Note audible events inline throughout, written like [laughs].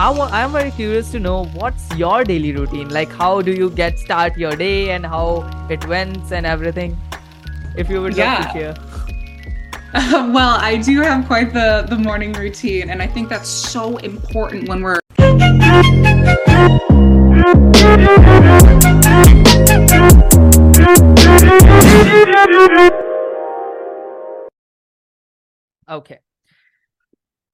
I wa- I'm very curious to know what's your daily routine. Like, how do you get start your day and how it went and everything. If you would love to share. [laughs] well, I do have quite the the morning routine, and I think that's so important when we're. Okay.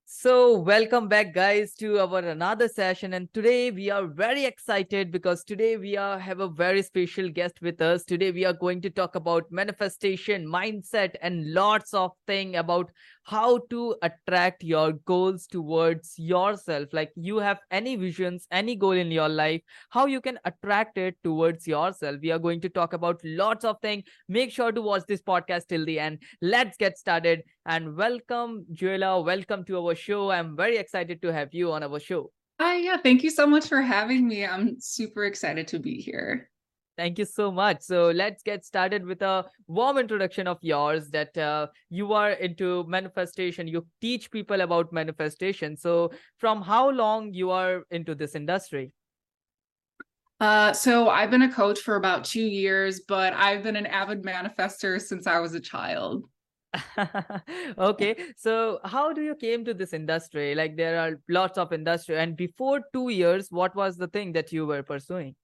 So, welcome back, guys, to our another session. And today we are very excited because today we are have a very special guest with us. Today we are going to talk about manifestation, mindset, and lots of thing about how to attract your goals towards yourself. Like you have any visions any goal in your life how you can attract it towards yourself. We are going to talk about lots of things make sure to watch this podcast till the end. Let's get started. And welcome Joella welcome to our show. I'm very excited to have you on our show. Hi, yeah, thank you so much for having me. I'm super excited to be here. Thank you so much. So let's get started with a warm introduction of yours that uh, you are into manifestation. You teach people about manifestation. So from how long you are into this industry? Uh, so I've been a coach for about two years, but I've been an avid manifester since I was a child. [laughs] okay so how do you came to this industry like there are lots of industry and before two years what was the thing that you were pursuing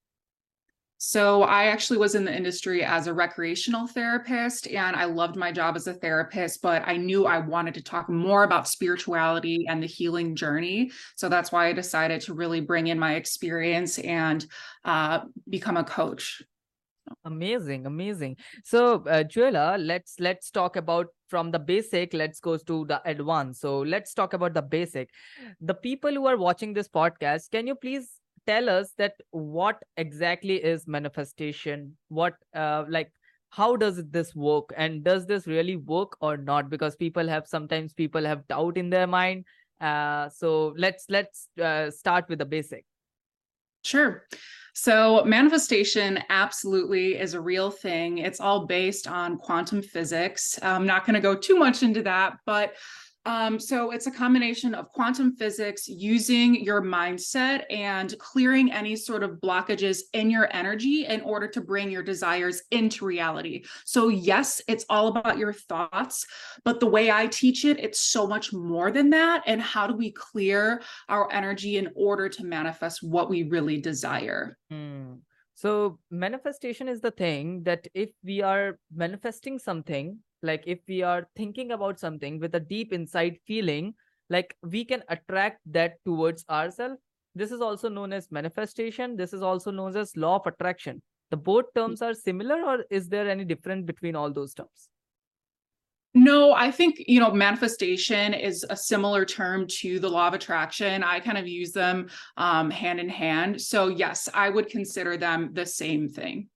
so I actually was in the industry as a recreational therapist and I loved my job as a therapist, but I knew I wanted to talk more about spirituality and the healing journey. So that's why I decided to really bring in my experience and uh, become a coach. Amazing, amazing. So, uh, Joella, let's let's talk about from the basic. Let's go to the advanced. So, let's talk about the basic. The people who are watching this podcast, can you please tell us that what exactly is manifestation? What uh, like how does this work? And does this really work or not? Because people have sometimes people have doubt in their mind. Uh, so let's let's uh, start with the basic. Sure. So manifestation absolutely is a real thing. It's all based on quantum physics. I'm not going to go too much into that but um, so it's a combination of quantum physics using your mindset and clearing any sort of blockages in your energy in order to bring your desires into reality. So, yes, it's all about your thoughts, but the way I teach it, it's so much more than that. And how do we clear our energy in order to manifest what we really desire? Hmm. So, manifestation is the thing that if we are manifesting something, like if we are thinking about something with a deep inside feeling like we can attract that towards ourselves this is also known as manifestation this is also known as law of attraction the both terms are similar or is there any difference between all those terms no, I think, you know, manifestation is a similar term to the law of attraction. I kind of use them um, hand in hand. So, yes, I would consider them the same thing.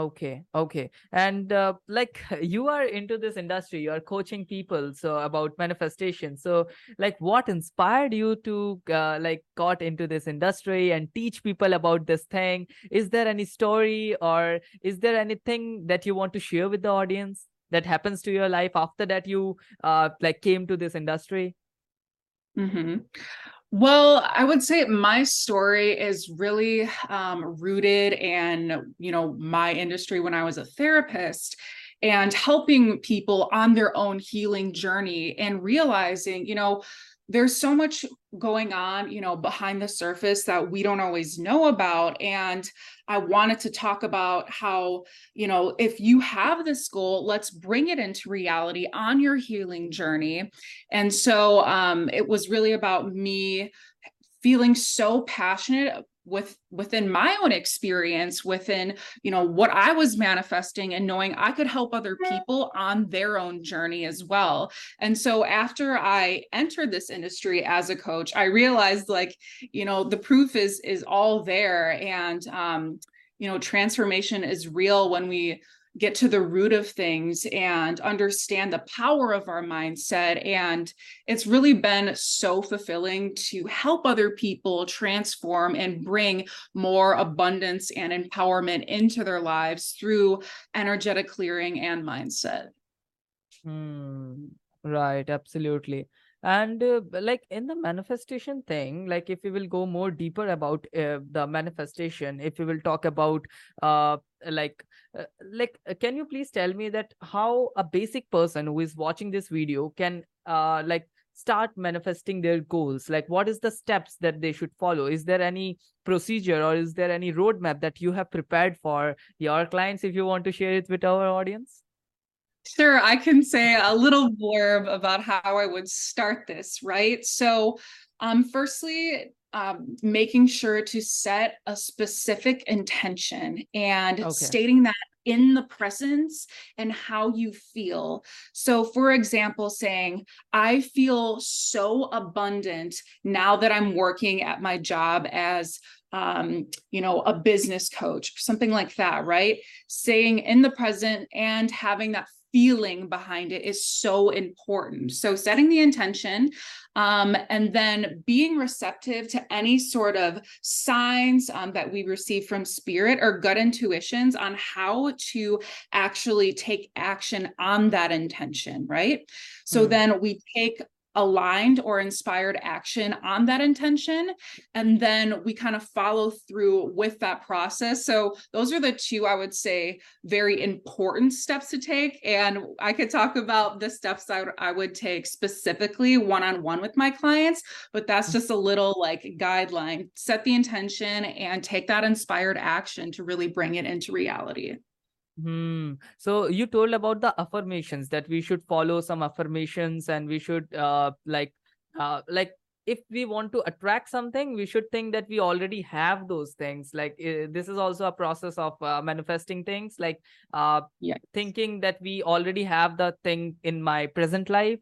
Okay, okay. And uh, like [laughs] you are into this industry, you are coaching people so about manifestation. So like what inspired you to uh, like got into this industry and teach people about this thing? Is there any story or is there anything that you want to share with the audience that happens to your life after that you uh like came to this industry? Mm-hmm. Well, I would say my story is really um, rooted in, you know, my industry when I was a therapist and helping people on their own healing journey and realizing, you know, there's so much going on, you know, behind the surface that we don't always know about. And I wanted to talk about how, you know, if you have this goal, let's bring it into reality on your healing journey. And so um, it was really about me feeling so passionate with within my own experience within you know what i was manifesting and knowing i could help other people on their own journey as well. And so after i entered this industry as a coach i realized like you know the proof is is all there. And um you know transformation is real when we get to the root of things and understand the power of our mindset. And it's really been so fulfilling to help other people transform and bring more abundance and empowerment into their lives through energetic clearing and mindset. Hmm. Right, absolutely. And uh, like in the manifestation thing like if we will go more deeper about uh, the manifestation if we will talk about uh like uh, like uh, can you please tell me that how a basic person who is watching this video can uh like start manifesting their goals? Like what is the steps that they should follow? Is there any procedure or is there any roadmap that you have prepared for your clients if you want to share it with our audience Sure, I can say a little blurb about how I would start this, right? So, um, firstly, um, making sure to set a specific intention and okay stating that in the presence and how you feel. So, for example, saying, I feel so abundant now that I'm working at my job as um, you know, a business coach, something like that, right? Saying in the present and having that feeling behind it is so important. So setting the intention um, and then being receptive to any sort of signs um, that we receive from spirit or gut intuitions on how to actually take action on that intention, right? So mm. then we take aligned or inspired action on that intention and then we kind of follow through with that process. So those are the two i would say very important steps to take and i could talk about the steps i, I would take specifically one-on-one with my clients but that's mm. just a little like guideline. Set the intention and take that inspired action to really bring it into reality Hmm. So you told about the affirmations that we should follow some affirmations and we should uh like uh like if we want to attract something we should think that we already have those things like uh, this is also a process of uh, manifesting things like uh yeah thinking that we already have the thing in my present life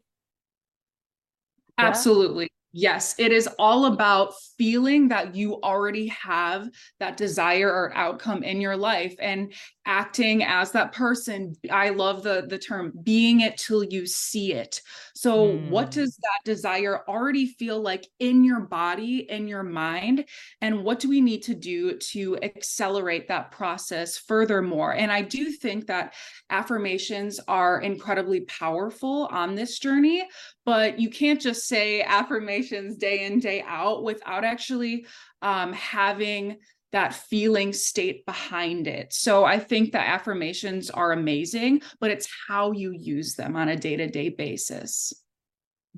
yeah? absolutely Yes, it is all about feeling that you already have that desire or outcome in your life and acting as that person. I love the the term being it till you see it. So mm. what does that desire already feel like in your body, in your mind, and what do we need to do to accelerate that process furthermore? And I do think that affirmations are incredibly powerful on this journey, but you can't just say affirmations day in day out without actually um, having that feeling state behind it. So I think that affirmations are amazing, but it's how you use them on a day-to-day basis.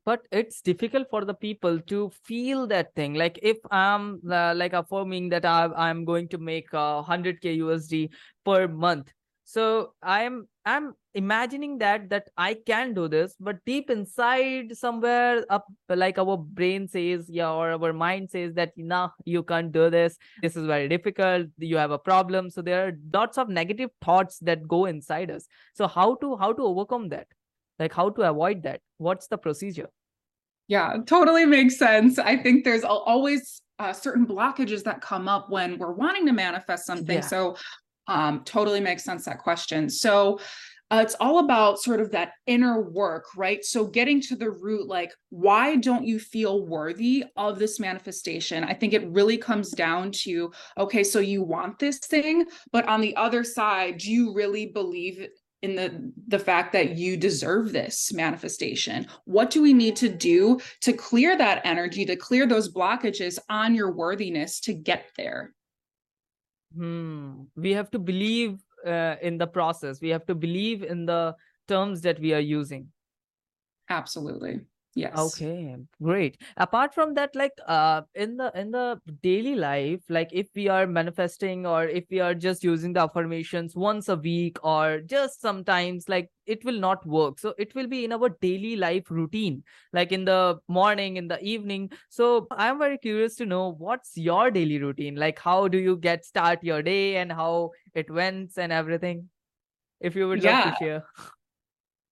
But it's difficult for the people to feel that thing. Like if I'm uh, like affirming that I, I'm going to make uh, 100k USD per month, so i'm i'm imagining that that i can do this but deep inside somewhere up like our brain says yeah or our mind says that nah you can't do this. This is very difficult. You have a problem. So there are lots of negative thoughts that go inside us. So how to how to overcome that? Like how to avoid that? What's the procedure? Yeah totally makes sense. I think there's always uh, certain blockages that come up when we're wanting to manifest something. Yeah. so um, totally makes sense that question. So uh, it's all about sort of that inner work, right? So getting to the root, like, why don't you feel worthy of this manifestation? I think it really comes down to, okay, so you want this thing, but on the other side, do you really believe in the the fact that you deserve this manifestation what do we need to do to clear that energy to clear those blockages on your worthiness to get there Hmm. We have to believe uh, in the process. We have to believe in the terms that we are using. Absolutely yes. Okay great. Apart from that like uh in the in the daily life like if we are manifesting or if we are just using the affirmations once a week or just sometimes like it will not work. So it will be in our daily life routine like in the morning in the evening. So i'm very curious to know what's your daily routine? Like how do you get start your day and how it went and everything? If you would yeah. love to share [laughs]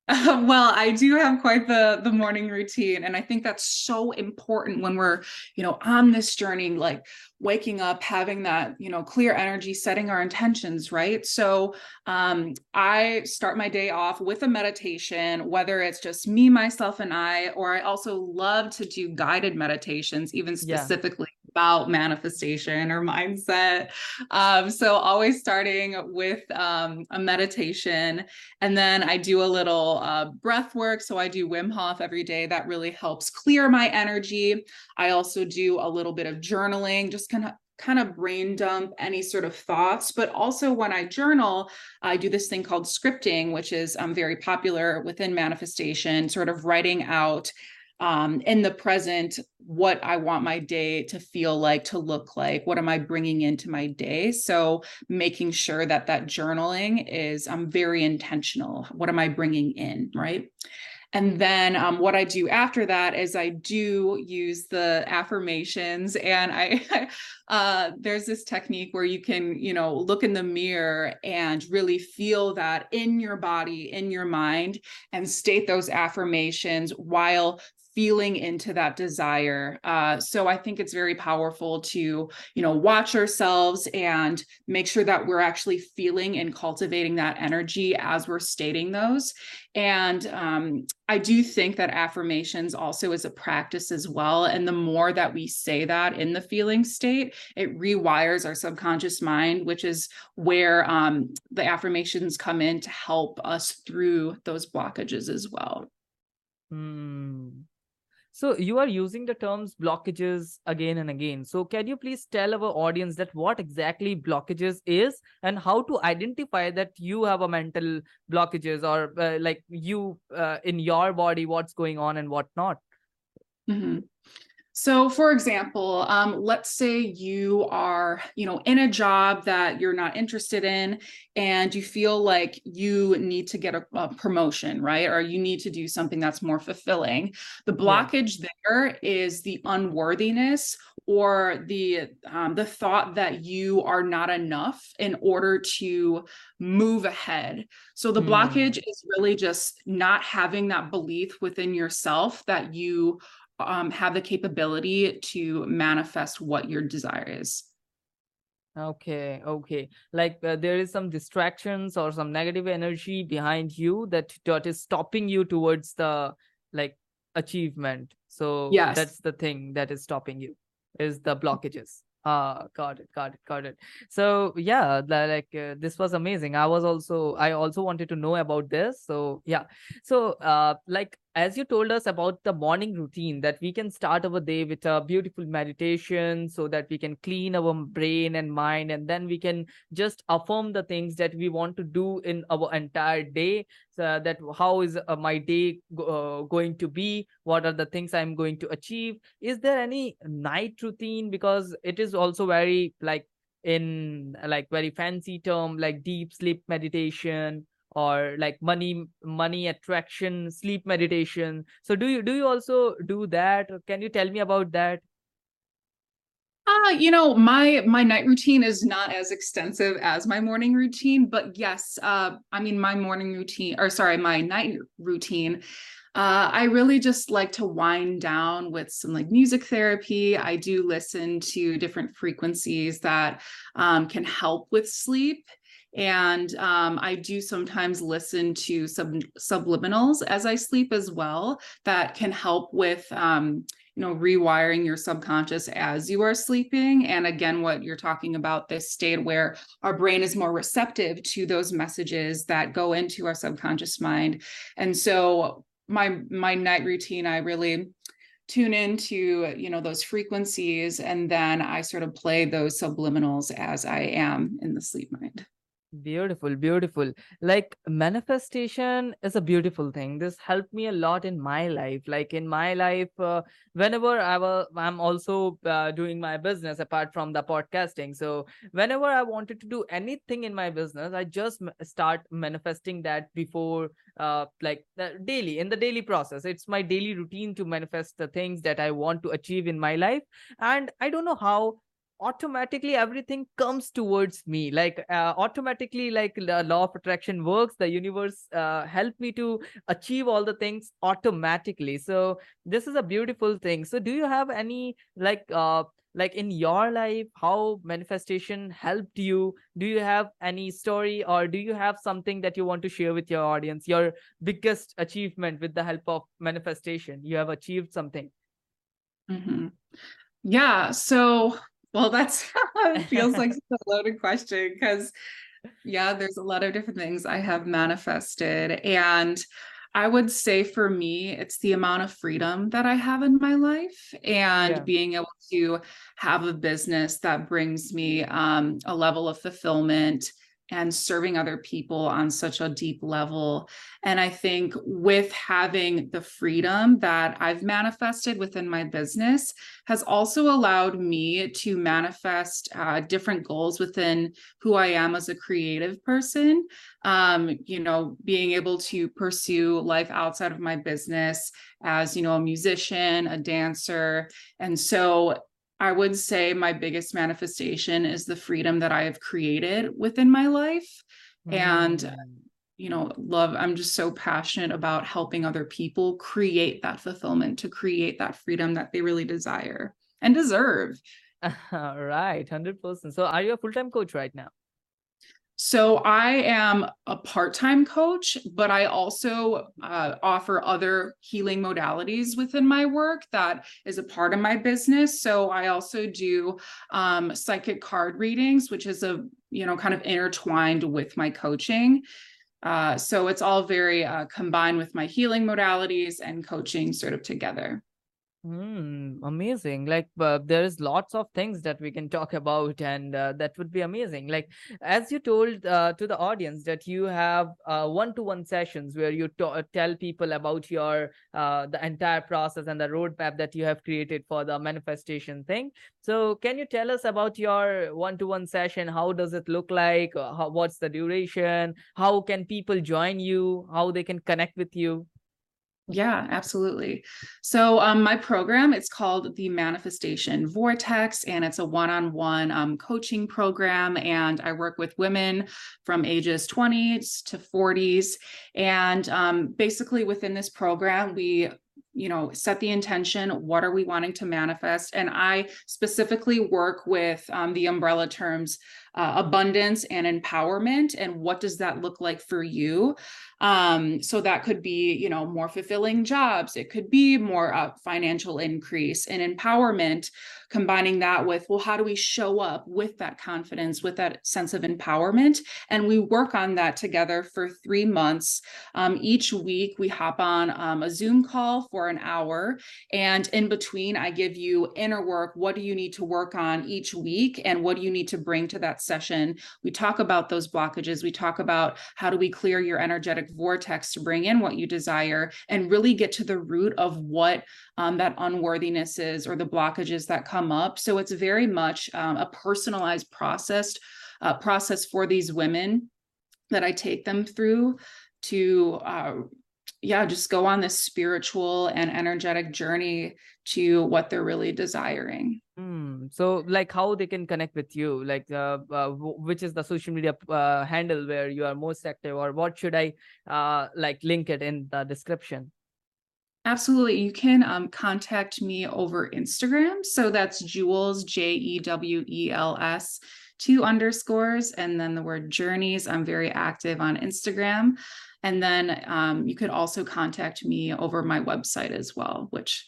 [laughs] well, I do have quite the the morning routine and I think that's so important when we're, you know, on this journey like waking up having that, you know, clear energy, setting our intentions, right? So, um I start my day off with a meditation, whether it's just me myself and I or I also love to do guided meditations even specifically yeah. About manifestation or mindset. Um, so always starting with um, a meditation, and then I do a little uh, breath work. So I do Wim Hof every day. That really helps clear my energy. I also do a little bit of journaling, just kind of kind of brain dump any sort of thoughts. But also, when I journal, I do this thing called scripting, which is um, very popular within manifestation, sort of writing out um, in the present what I want my day to feel like, to look like. What am I bringing into my day? So, making sure that that journaling is um, very intentional. What am I bringing in? Right. And then um, what I do after that is I do use the affirmations, and I [laughs] uh, there's this technique where you can you know look in the mirror and really feel that in your body, in your mind, and state those affirmations while feeling into that desire. Uh, so I think it's very powerful to, you know, watch ourselves and make sure that we're actually feeling and cultivating that energy as we're stating those. And um, I do think that affirmations also is a practice as well. And the more that we say that in the feeling state, it rewires our subconscious mind, which is where um, the affirmations come in to help us through those blockages as well. Hmm. So you are using the terms blockages again and again. So can you please tell our audience that what exactly blockages is and how to identify that you have a mental blockages or uh, like you uh, in your body, what's going on and what not? Mm-hmm. So, for example, um, let's say you are, you know, in a job that you're not interested in, and you feel like you need to get a, a promotion, right? Or you need to do something that's more fulfilling. The blockage yeah. there is the unworthiness or the um, the thought that you are not enough in order to move ahead. So the mm. blockage is really just not having that belief within yourself that you um, have the capability to manifest what your desire is. Okay, okay. Like uh, there is some distractions or some negative energy behind you that that is stopping you towards the like achievement. So yes. that's the thing that is stopping you is the blockages. Ah, got it, got it, got it. So yeah, like uh, this was amazing. I was also I also wanted to know about this. So yeah, so uh, like as you told us about the morning routine that we can start our day with a beautiful meditation so that we can clean our brain and mind and then we can just affirm the things that we want to do in our entire day. So that how is uh, my day uh, going to be? What are the things i'm going to achieve? Is there any night routine? Because it is also very like in like very fancy term like deep sleep meditation or like money money attraction sleep meditation so do you do you also do that can you tell me about that uh, you know, my my night routine is not as extensive as my morning routine, but yes, uh, I mean my morning routine, or sorry, my night routine. Uh, I really just like to wind down with some like music therapy. I do listen to different frequencies that um, can help with sleep. And um, I do sometimes listen to sub- subliminals as I sleep as well, that can help with. Um, you know rewiring your subconscious as you are sleeping and again what you're talking about this state where our brain is more receptive to those messages that go into our subconscious mind and so my my night routine i really tune into you know those frequencies and then i sort of play those subliminals as i am in the sleep mind Beautiful, beautiful. Like manifestation is a beautiful thing. This helped me a lot in my life. Like in my life, uh, whenever I was, I'm also uh, doing my business apart from the podcasting. So whenever I wanted to do anything in my business, I just start manifesting that before, uh, like daily in the daily process. It's my daily routine to manifest the things that I want to achieve in my life. And I don't know how automatically everything comes towards me. Like uh, automatically like the law of attraction works. The universe uh, helped me to achieve all the things automatically. So this is a beautiful thing. So do you have any like uh like in your life how manifestation helped you? Do you have any story or do you have something that you want to share with your audience? Your biggest achievement with the help of manifestation. You have achieved something. Mm-hmm. Yeah. So, well, that's [laughs] feels like [laughs] a loaded question because, yeah, there's a lot of different things I have manifested. And I would say for me, it's the amount of freedom that I have in my life and Yeah. being able to have a business that brings me um, a level of fulfillment and serving other people on such a deep level. And I think with having the freedom that I've manifested within my business has also allowed me to manifest uh, different goals within who I am as a creative person um, you know, being able to pursue life outside of my business as, you know, a musician, a dancer. And so I would say my biggest manifestation is the freedom that I have created within my life. And, Mm. you know, love, I'm just so passionate about helping other people create that fulfillment, to create that freedom that they really desire and deserve. [laughs] right, 100%. So are you a full-time coach right now? So I am a part-time coach, but I also uh, offer other healing modalities within my work that is a part of my business. So I also do um, psychic card readings, which is a you know kind of intertwined with my coaching. Uh, so it's all very uh, combined with my healing modalities and coaching sort of together. Hmm, amazing. Like uh, there is lots of things that we can talk [laughs] about and uh, that would be amazing. Like as you told uh, to the audience that you have uh, one-to-one sessions where you to- tell people about your uh, the entire process and the roadmap that you have created for the manifestation thing. So can you tell us about your one-to-one session? How does it look like? Uh, How, what's the duration? How can people join you? How they can connect with you? Yeah, absolutely. So um, my program, it's called the Manifestation Vortex, and it's a one-on-one um, coaching program. And I work with women from ages 20s to 40s. And um, basically within this program, we you know set the intention what are we wanting to manifest and i specifically work with um, the umbrella terms uh, abundance and empowerment and what does that look like for you? Um, so that could be you know more fulfilling jobs it could be more uh, financial increase and empowerment combining that with well how do we show up with that confidence with that sense of empowerment? And we work on that together for three months. Um, each week we hop on um, a zoom call for an hour and in between i give you inner work what do you need to work on each week and what do you need to bring to that session. We talk about those blockages. We talk about how do we clear your energetic vortex to bring in what you desire and really get to the root of what um, that unworthiness is or the blockages that come up. So it's very much um, a personalized process uh, process for these women that i take them through to uh, yeah just go on this spiritual and energetic journey to what they're really desiring Hmm. So, like, how they can connect with you? Like, uh, uh, which is the social media uh, handle where you are most active, or what should I uh like link it in the description? absolutely you can um, contact me over instagram so that's jewels j-e-w-e-l-s two underscores and then the word journeys i'm very active on instagram and then um, you could also contact me over my website as well which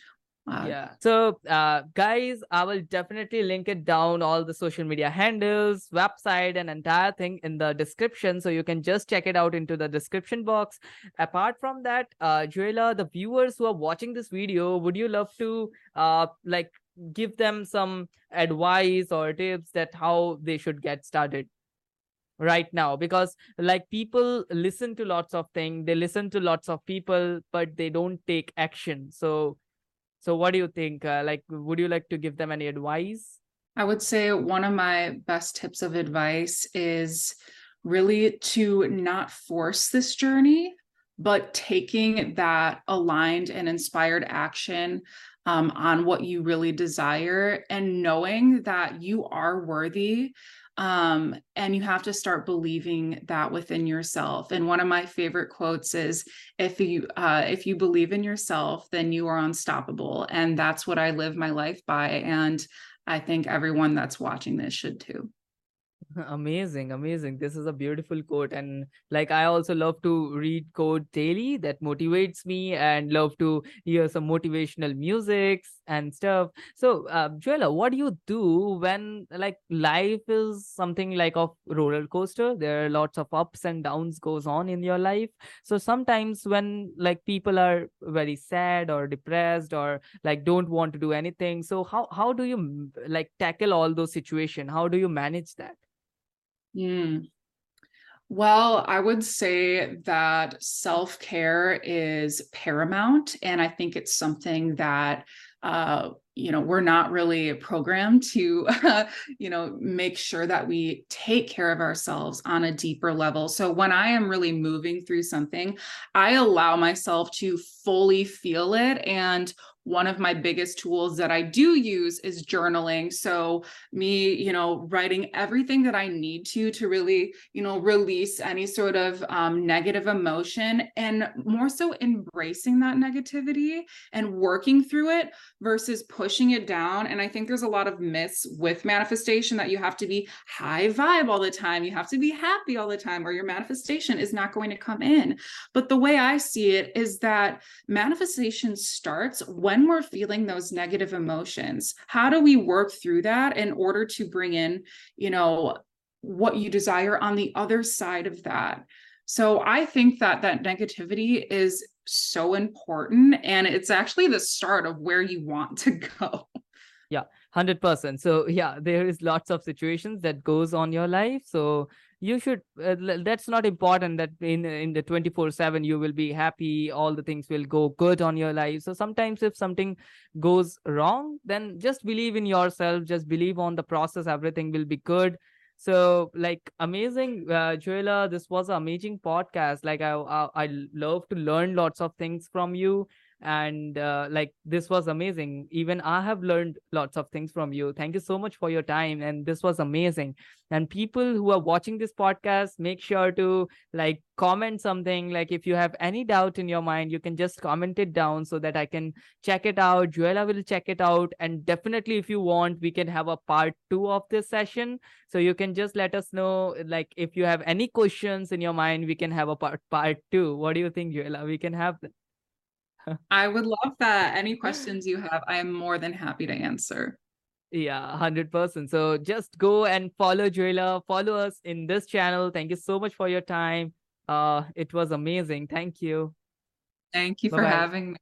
uh, Yeah. So, uh, guys, I will definitely link it down all the social media handles, website, and entire thing in the description. So you can just check it out into the description box. Apart from that, uh, Joella, the viewers who are watching this video, would you love to uh like give them some advice or tips that how they should get started? right now because like people listen to lots of things they listen to lots of people but they don't take action so so what do you think? Uh, like, would you like to give them any advice? I would say one of my best tips of advice is really to not force this journey, but taking that aligned and inspired action um, on what you really desire and knowing that you are worthy. Um, and you have to start believing that within yourself. And one of my favorite quotes is, "If you uh, if you believe in yourself, then you are unstoppable." And that's what I live my life by. And I think everyone that's watching this should too. Amazing, amazing. This is a beautiful quote. And like I also love to read quote daily that motivates me and love to hear some motivational musics and stuff. So uh, Joella, what do you do when like life is something like a roller coaster? There are lots of ups and downs goes on in your life. So sometimes when like people are very sad or depressed or like don't want to do anything. So how how do you like tackle all those situations? How do you manage that? Mm. Well, I would say that self care is paramount. And I think it's something that, uh, you know, we're not really programmed to, uh, [laughs] you know, make sure that we take care of ourselves on a deeper level. So when I am really moving through something, I allow myself to fully feel it and one of my biggest tools that I do use is journaling. So, me, you know, writing everything that I need to to really, you know, release any sort of um, negative emotion and more so embracing that negativity and working through it versus pushing it down. And I think there's a lot of myths with manifestation that you have to be high vibe all the time, you have to be happy all the time, or your manifestation is not going to come in. But the way I see it is that manifestation starts when when we're feeling those negative emotions, how do we work through that in order to bring in, you know, what you desire on the other side of that? So I think that that negativity is so important and it's actually the start of where you want to [laughs] go. Yeah, 100%. So yeah, there is lots of situations that goes on your life. So you should uh, that's not important that in in the 24 7 you will be happy all the things will go good on your life. So sometimes if something goes wrong then just believe in yourself just believe on the process everything will be good. So like amazing uh, Joella this was an amazing podcast. Like I, I i love to learn lots of things from you and uh, like this was amazing. Even i have learned lots of things from you. Thank you so much for your time and this was amazing. And people who are watching this podcast make sure to like comment something. Like if you have any doubt in your mind you can just comment it down so that i can check it out. Joella will check it out. And definitely if you want we can have a part two of this session. So you can just let us know like if you have any questions in your mind we can have a part part two. What do you think joella? We can have that [laughs] I would love that. Any questions you have, I am more than happy to answer. Yeah, 100%. So just go and follow Joella, follow us in this channel. Thank you so much for your time. Uh, it was amazing. Thank you. Thank you Bye-bye. for having me.